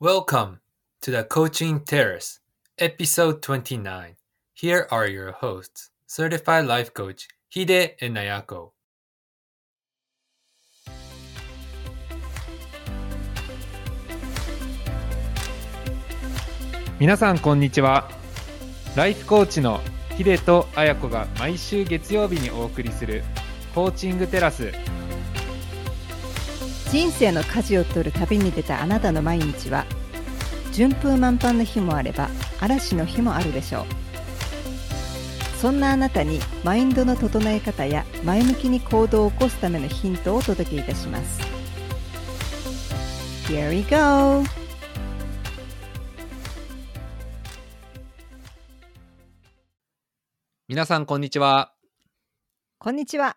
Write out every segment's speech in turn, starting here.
Welcome to the Coaching Terrace, episode 29. Here are your hosts, certified life coach Hide and Nayako. 皆さんこんにちはライフコーチのヒデとアヤコが毎週月曜日にお送りするコーチングテラス人生の舵を取る旅に出たあなたの毎日は順風満帆の日もあれば嵐の日もあるでしょう。そんなあなたにマインドの整え方や前向きに行動を起こすためのヒントをお届けいたします。Here we go! 皆さんこんにちは。こんにちは。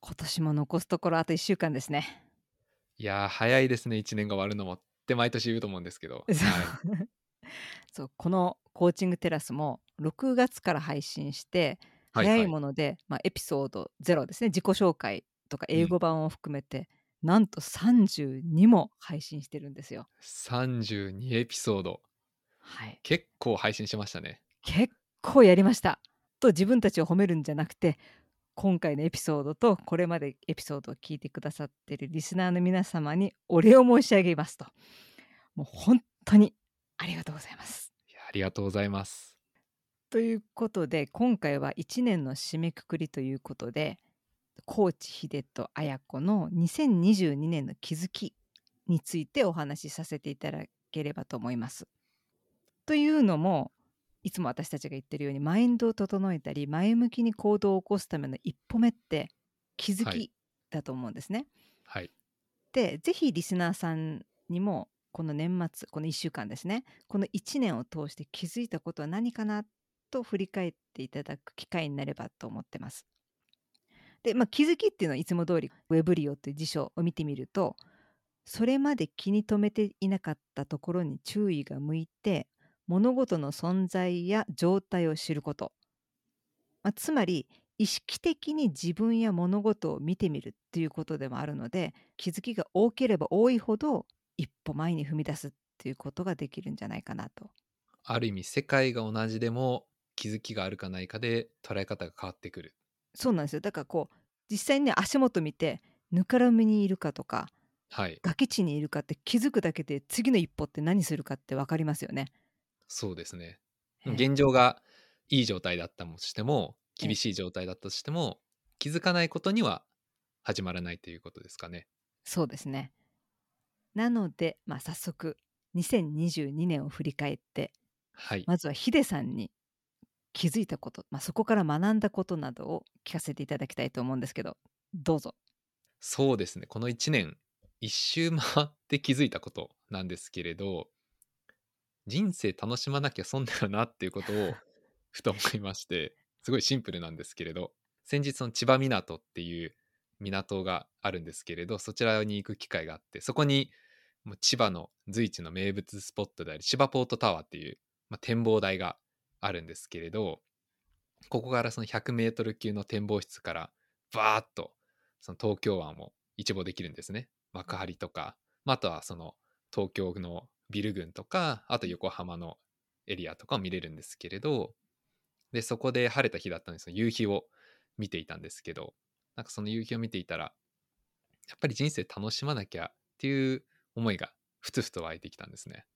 今年も残すところあと1週間ですねいやー早いですね1年が終わるのもって毎年言うと思うんですけど、はい、そうこのコーチングテラスも6月から配信してはい早いもので、まあ、エピソード0ですね。自己紹介とか英語版を含めて、なんと32も配信してるんですよ。32エピソード。はい、結構配信しましたね。結構やりました。と自分たちを褒めるんじゃなくて今回のエピソードとこれまでエピソードを聞いてくださってるリスナーの皆様にお礼を申し上げますともう本当にありがとうございます。ありがとうございますということで今回は1年の締めくくりということでコーチ秀と綾子の2022年の気づきについてお話しさせていただければと思います。というのもいつも私たちが言ってるようにマインドを整えたり前向きに行動を起こすための一歩目って気づはいきだと思うんですね。はいでぜひリスナーさんにもこの年末この1週間ですねこの1年を通して気づいたことは何かなと振り返っていただく機会になればと思ってます。で、まあ、気づきっていうのはいつも通りウェブリオという辞書を見てみるとそれまで気に留めていなかったところに注意が向いて物事の存在や状態を知ること、まあ、つまり意識的に自分や物事を見てみるっていうことでもあるので気づきが多ければ多いほど一歩前に踏み出すっていうことができるんじゃないかなと。ある意味世界が同じでも気づきがあるかないかで捉え方が変わってくるそうなんですよだからこう実際にね足元見てぬかるみにいるかとかはい崖地にいるかって気づくだけで次の一歩って何するかって分かりますよね。そうですねええ現状がいい状態だったとしてもええ厳しい状態だったとしても気づかないことには始まらないということですかね。そうですね。なので、まあ、早速2022年を振り返ってはい、まずはヒデさんに気づいたこと、まあ、そこから学んだことなどを聞かせていただきたいと思うんですけどどうぞ。そうですねこの1年一周回って気づいたことなんですけれど人生楽しまなきゃ損だよなっていうことを ふと思いましてすごいシンプルなんですけれど先日の千葉港っていう港があるんですけれどそちらに行く機会があってそこにもう千葉の随一の名物スポットである千葉ポートタワーっていう、まあ、展望台があるんですけれどここからその100メートル級の展望室からバーッとその東京湾を一望できるんですね。幕張とか、まあ、あとはその東京のビル群とかあと横浜のエリアとかを見れるんですけれどでそこで晴れた日だったんですよ。夕日を見ていたんですけどなんかその夕日を見ていたらやっぱり人生楽しまなきゃっていう思いがふつふと湧いてきたんですね。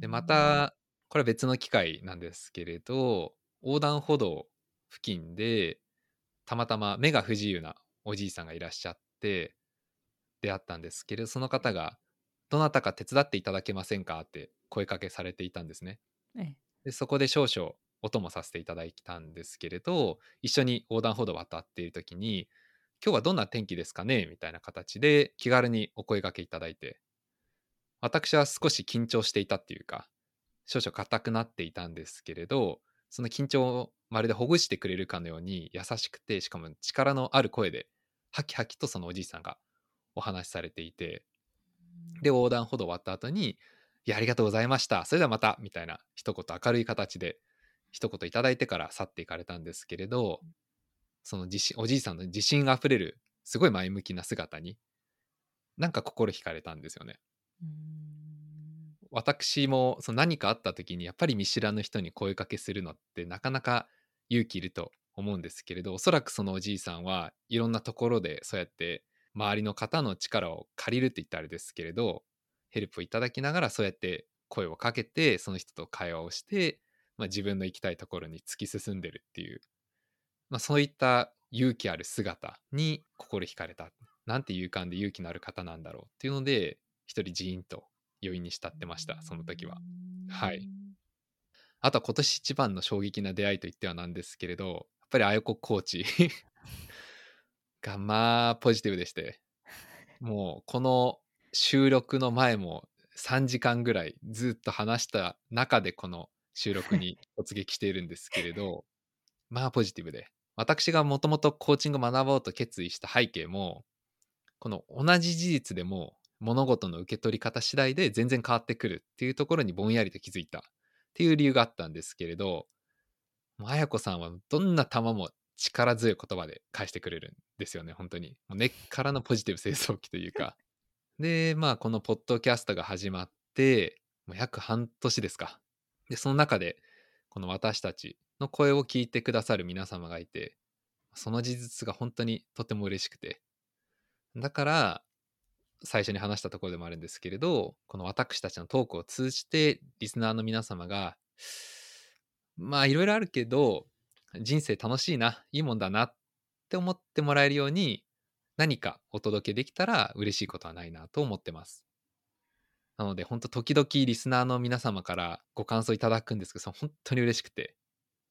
でまたこれは別の機会なんですけれど横断歩道付近でたまたま目が不自由なおじいさんがいらっしゃって出会ったんですけれどその方が「どなたか手伝っていただけませんか?」って声かけされていたんですね。ええでそこで少々お供させていただいたんですけれど一緒に横断歩道を渡っている時に「今日はどんな天気ですかね?」みたいな形で気軽にお声掛けいただいて私は少し緊張していたっていうか少々硬くなっていたんですけれどその緊張をまるでほぐしてくれるかのように優しくてしかも力のある声でハキハキとそのおじいさんがお話しされていてで横断歩道終わった後に「いやありがとうございました。それではまた」みたいな一言明るい形で一言いただいてから去っていかれたんですけれどその自信おじいさんの自信あふれるすごい前向きな姿になんか心惹かれたんですよね。うん。私もその何かあった時にやっぱり見知らぬ人に声かけするのってなかなか勇気いると思うんですけれどおそらくそのおじいさんはいろんなところでそうやって周りの方の力を借りるって言ったらあれですけれどヘルプをいただきながらそうやって声をかけてその人と会話をして、まあ、自分の行きたいところに突き進んでるっていう、まあ、そういった勇気ある姿に心惹かれたなんて勇敢で勇気のある方なんだろうっていうので一人ジーンと余韻に浸ってましたその時は。はい。あとは今年一番の衝撃な出会いといってはなんですけれどやっぱりあやこコーチがまあポジティブでして。もうこの収録の前も3時間ぐらいずっと話した中でこの収録に突撃しているんですけれどまあポジティブで。私がもともとコーチングを学ぼうと決意した背景もこの同じ事実でも物事の受け取り方次第で全然変わってくるっていうところにぼんやりと気づいたっていう理由があったんですけれどもう綾子さんはどんな球も力強い言葉で返してくれるんですよね本当に。もう根っからのポジティブ清掃機というか。でまあこのポッドキャストが始まってもう約半年ですか。でその中でこの私たちの声を聞いてくださる皆様がいてその事実が本当にとても嬉しくて。だから最初に話したところでもあるんですけれどこの私たちのトークを通じてリスナーの皆様がまあいろいろあるけど人生楽しいないいもんだなって思ってもらえるように何かお届けできたら嬉しいことはないなと思ってます。なので本当時々リスナーの皆様からご感想いただくんですけど本当に嬉しくて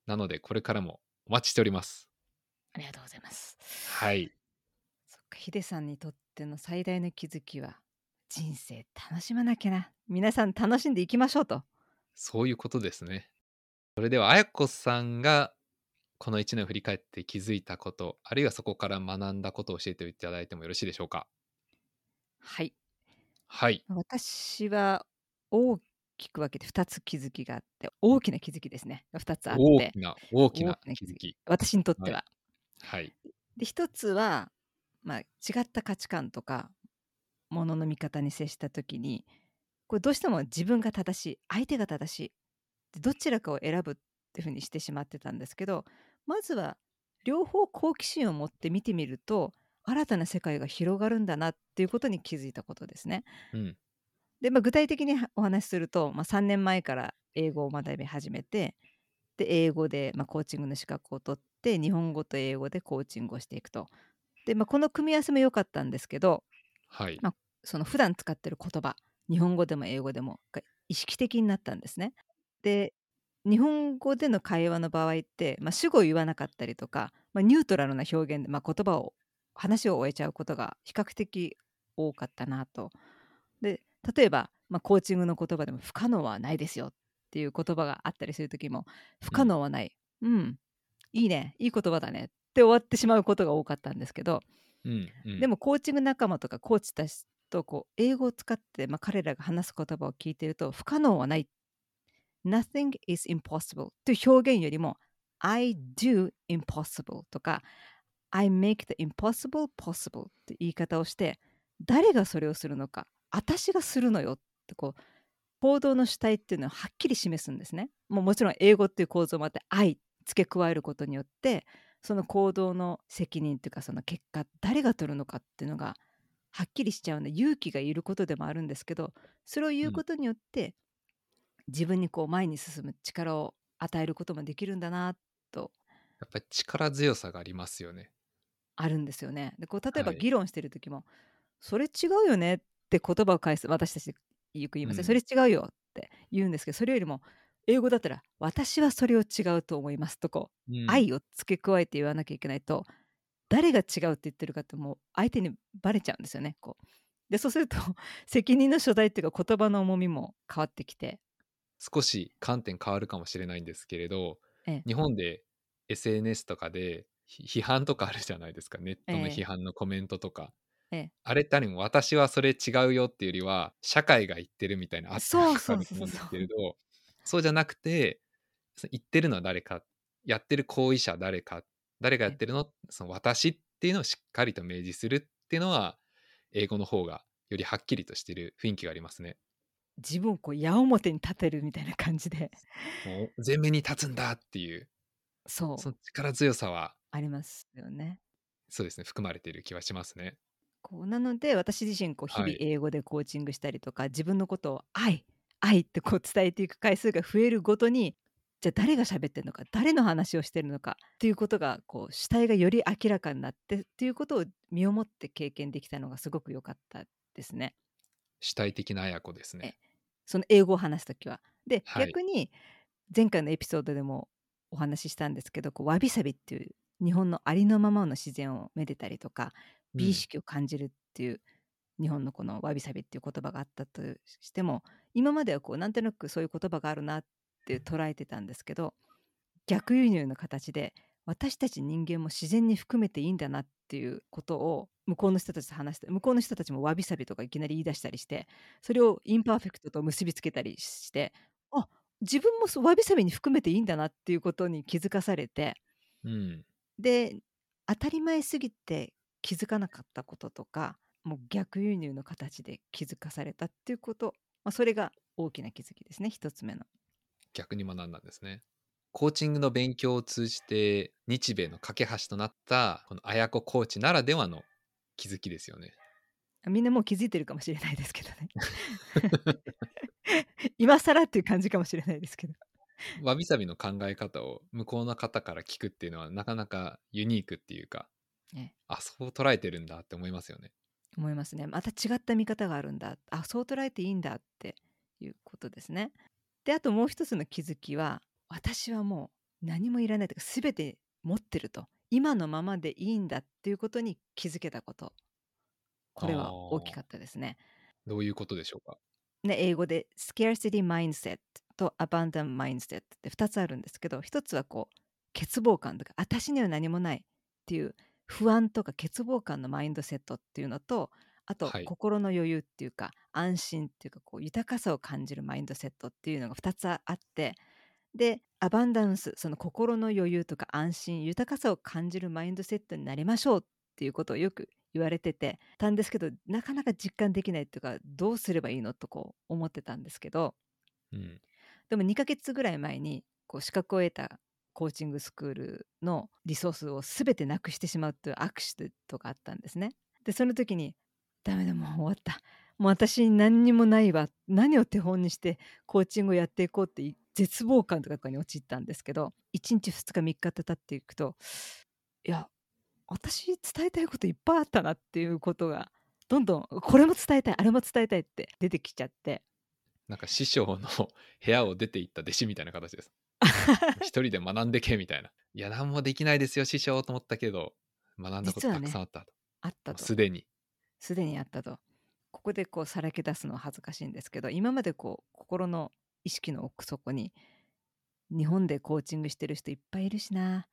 なのでこれからもお待ちしております。ありがとうございます。はい。そっか、ヒデさんにとっての最大の気づきは、人生楽しまなきゃな。皆さん楽しんでいきましょうと。そういうことですね。それでは、あやこさんがこの1年を振り返って気づいたこと、あるいはそこから学んだことを教えていただいてもよろしいでしょうか？はい。はい。私は大きく分けて2つ気づきがあって、大きな気づきですね。2つあって大き、な、大きな気づき。私にとっては。はい。で、1つは、まあ、違った価値観とか、ものの見方に接した時に、これどうしても自分が正しい、相手が正しい、でどちらかを選ぶっていうふうにしてしまってたんですけど、まずは両方好奇心を持って見てみると、新たな世界が広がるんだなっていうことに気づいたことですね。うん。で、まあ、具体的にはお話しすると、まあ、3年前から英語を学び始めてで英語で、まあ、コーチングの資格を取って日本語と英語でコーチングをしていくと。で、まあ、この組み合わせも良かったんですけどはい。まその普段使ってる言葉日本語でも英語でもが意識的になったんですね。で日本語での会話の場合って、まあ、主語を言わなかったりとか、まあ、ニュートラルな表現で、まあ、言葉を話を終えちゃうことが比較的多かったなと。で例えば、まあ、コーチングの言葉でも「不可能はないですよ」っていう言葉があったりする時も「不可能はない」うん、いいねいい言葉だね」って終わってしまうことが多かったんですけど、うん。うん、でもコーチング仲間とかコーチたちとこう英語を使って、まあ、彼らが話す言葉を聞いていると不可能はない Nothing is impossible という表現よりも I do impossible とか I make the impossible possible って言い方をして誰がそれをするのか私がするのよってこう行動の主体っていうのをはっきり示すんですね。もうもちろん英語っていう構造もあって I 付け加えることによってその行動の責任というかその結果誰が取るのかっていうのがはっきりしちゃうので勇気がいることでもあるんですけどそれを言うことによって、自分にこう前に進む力を与えることもできるんだなとやっぱり力強さがありますよね。あるんですよね。でこう例えばはい議論してる時も、それ違うよねって言葉を返す私たちよく言いますね、うんそれ違うよって言うんですけどそれよりも英語だったら私はそれを違うと思いますとこううん愛を付け加えて言わなきゃいけないと誰が違うって言ってるかってもう相手にバレちゃうんですよね。こうでそうすると 責任の所在っていうか言葉の重みも変わってきて少し観点変わるかもしれないんですけれど、ええ。日本で SNS とかでひ批判とかあるじゃないですか。ネットのええ。批判のコメントとか、ええ。あれってある意味私はそれ違うよっていうよりは社会が言ってるみたいな圧そう力があると思うんですけれどそうじゃなくて言ってるのは誰かやってる行為者は誰か誰がやってるの？その私っていうのをしっかりと明示するっていうのは英語の方がよりはっきりとしてる雰囲気がありますね。自分をこう矢面に立てるみたいな感じで前面に立つんだっていうそうその力強さはありますよね。そうですね含まれている気はしますね。こうなので私自身こう日々はい英語でコーチングしたりとか、自分のことを「愛愛」ってこう伝えていく回数が増えるごとにじゃあ誰が喋ってるのか誰の話をしてるのかっていうことがこう主体がより明らかになってっていうことを身をもって経験できたのがすごく良かったですね。主体的な綾子ですね。その英語を話す時は。で、はい逆に前回のエピソードでもお話ししたんですけどこうわびさびっていう日本のありのままの自然をめでたりとか美意識を感じるっていう、日本のこのわびさびっていう言葉があったとしても今まではこうなんとなくそういう言葉があるなって捉えてたんですけど逆輸入の形で私たち人間も自然に含めていいんだなっていうことを向こうの人たちと話して向こうの人たちもわびさびとかいきなり言い出したりしてそれを imperfect と結びつけたりしてあ自分もそうわびさびに含めていいんだなっていうことに気づかされてうん、で当たり前すぎて気づかなかったこととかもう逆輸入の形で気づかされたっていうこと、まあ、それが大きな気づきですね一つ目の。逆に学んだんですね。コーチングの勉強を通じて日米の架け橋となったこの綾子コーチならではの気づきですよね。みんなもう気づいてるかもしれないですけどね。今更っていう感じかもしれないですけど。わびさびの考え方を向こうの方から聞くっていうのはなかなかユニークっていうか、ええあそう捉えてるんだって思いますよね。思いますね。また違った見方があるんだ。あそう捉えていいんだっていうことですね。であともう一つの気づきは私はもう何もいらないというか全て持ってると。今のままでいいんだっていうことに気づけたこと。これは大きかったですね。どういうことでしょうか？ね英語で scarcity mindset と abundant mindset って2つあるんですけど一つはこう欠乏感とか私には何もないっていう不安とか欠乏感のマインドセットっていうのとあとはい。心の余裕っていうか、安心っていうかこう豊かさを感じるマインドセットっていうのが2つあってでアバンダンスその心の余裕とか安心豊かさを感じるマインドセットになりましょうっていうことをよく言われててたんですけどなかなか実感できないっていうかどうすればいいのとこう思ってたんですけどうん。でも2ヶ月ぐらい前にこう資格を得たコーチングスクールのリソースを全てなくしてしまうというアクシデントがあったんですね。でその時にダメだもう終わったもう私に何にもないわ何を手本にしてコーチングをやっていこうってい絶望感とかに陥ったんですけど1日2日3日って経っていくといや私伝えたいこといっぱいあったなっていうことがどんどんこれも伝えたいあれも伝えたいって出てきちゃってなんか師匠の 部屋を出て行った弟子みたいな形です。一人で学んでけみたいな。いや、何もできないですよ、師匠と思ったけど、学んだことたくさんあったと。あったとすでに。すでにあったとここでこうさらけ出すのは恥ずかしいんですけど今までこう心の意識の奥底に日本でコーチングしてる人いっぱいいるしな。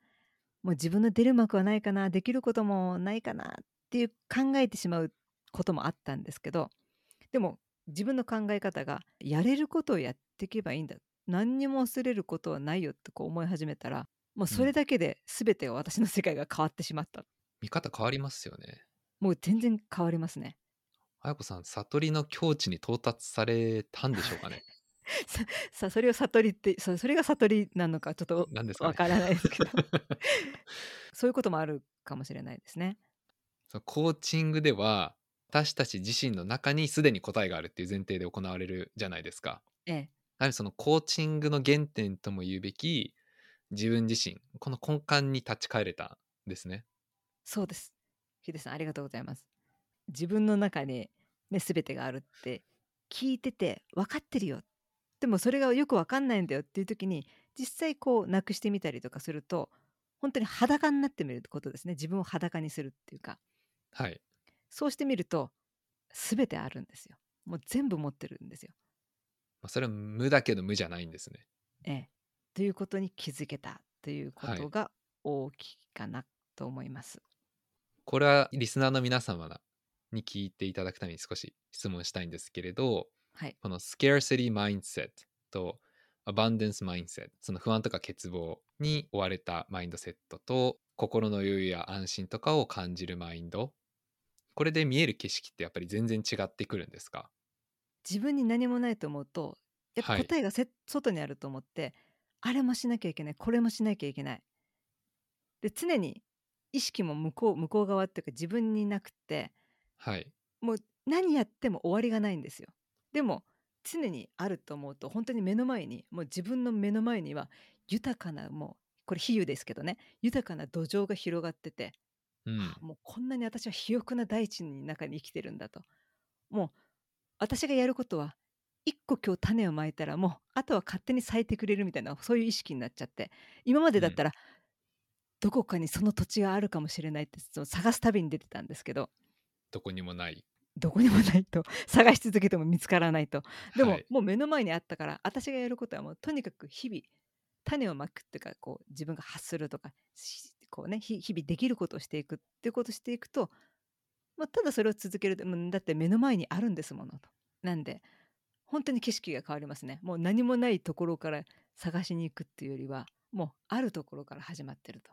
もう自分の出る幕はないかな。できることもないかなっていう考えてしまうこともあったんですけどでも自分の考え方がやれることをやっていけばいいんだ。何にも恐れることはないよってこう思い始めたらもうそれだけで全てが私の世界が変わってしまった、見方変わりますよね。もう全然変わりますね。綾子さん、悟りの境地に到達されたんでしょうかね。ささそれを悟りってそそれが悟りなのかちょっと何ですかね。わからないですけど そういうこともあるかもしれないですね。そのコーチングでは、私たち自身の中にすでに答えがあるっていう前提で行われるじゃないですか。ええ、やはりそのコーチングの原点とも言うべき自分自身この根幹に立ち返れたんですね。そうです。ヒデさんありがとうございます。自分の中にね全てがあるって聞いてて分かってるよ。でもそれがよく分かんないんだよっていう時に実際こうなくしてみたりとかすると本当に裸になってみるってことですね自分を裸にするっていうかはい。そうしてみると全てあるんですよもう全部持ってるんですよまあ、それは無だけど無じゃないんですね。ええ、ということに気づけたということが大きいかなと思います。これはリスナーの皆様に聞いていただくために少し質問したいんですけれど、はい、この scarcity mindset と abundance mindset その不安とか欠乏に追われたマインドセットと心の余裕や安心とかを感じるマインド。これで見える景色ってやっぱり全然違ってくるんですか？自分に何もないと思うとやっぱはい。答えがせ、外にあると思ってあれもしなきゃいけないこれもしなきゃいけない。で常に意識も向こう向こう側っていうか自分になくってはい。もう何やっても終わりがないんですよでも常にあると思うと本当に目の前にもう自分の目の前には豊かなもうこれ比喩ですけどね豊かな土壌が広がっててうんあ。もうこんなに私は肥沃な大地の中に生きてるんだともう私がやることは一個今日種をまいたらもうあとは勝手に咲いてくれるみたいなそういう意識になっちゃって今までだったら、どこかにその土地があるかもしれないって探す旅に出てたんですけどどこにもない。どこにもないと 探し続けても見つからないと。でも、はい。もう目の前にあったから私がやることはもうとにかく日々種をまくっていうかこう自分が発するとかしこうねひ日々できることをしていくっていうことをしていくと、まあ、ただそれを続けるうんだって目の前にあるんですものと。なんで本当に景色が変わりますね。もう何もないところから探しに行くっていうよりはもうあるところから始まってると。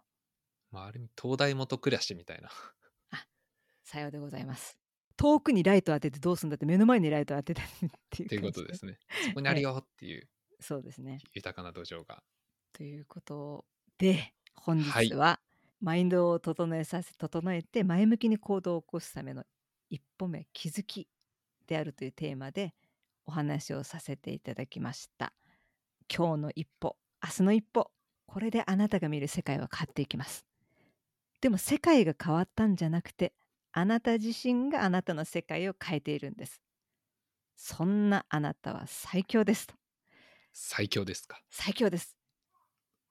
まあ、ある意味、東大元暮らしみたいな。さようでございます遠くにライト当ててどうすんだって目の前にライト当ててっていうということですね。そこにあるよっていう。そうですね。豊かな土壌が。ということで本はい。日はマインドを整えさせ整えて前向きに行動を起こすための一歩目気づきであるというテーマでお話をさせていただきました。今日の一歩明日の一歩これであなたが見る世界は変わっていきます。でも世界が変わったんじゃなくてあなた自身があなたの世界を変えているんです。そんなあなたは最強ですと。最強ですか。最強です。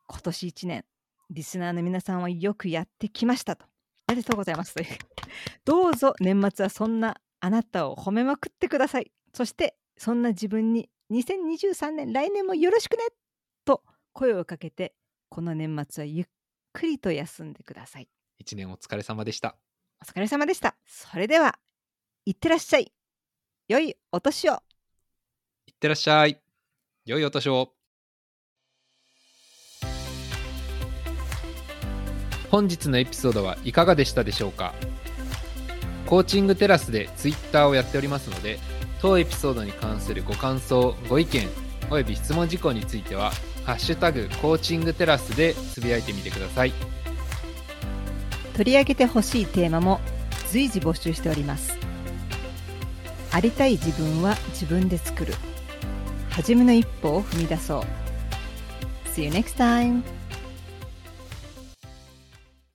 今年1年リスナーの皆さんはよくやってきましたと。ありがとうございますという。どうぞ年末はそんなあなたを褒めまくってください。そしてそんな自分に2023年来年もよろしくねと声をかけてこの年末はゆっくりと休んでください。一年お疲れ様でした。お疲れ様でした。それではいってらっしゃい。良いお年を。いってらっしゃい。良いお年を。本日のエピソードはいかがでしたでしょうか？コーチングテラスでツイッターをやっておりますので当エピソードに関するご感想ご意見および質問事項については「ハッシュタグコーチングテラス」でつぶやいてみてください。取り上げてほしいテーマも随時募集しております。ありたい自分は自分で作る。初めの一歩を踏み出そう。See you next time!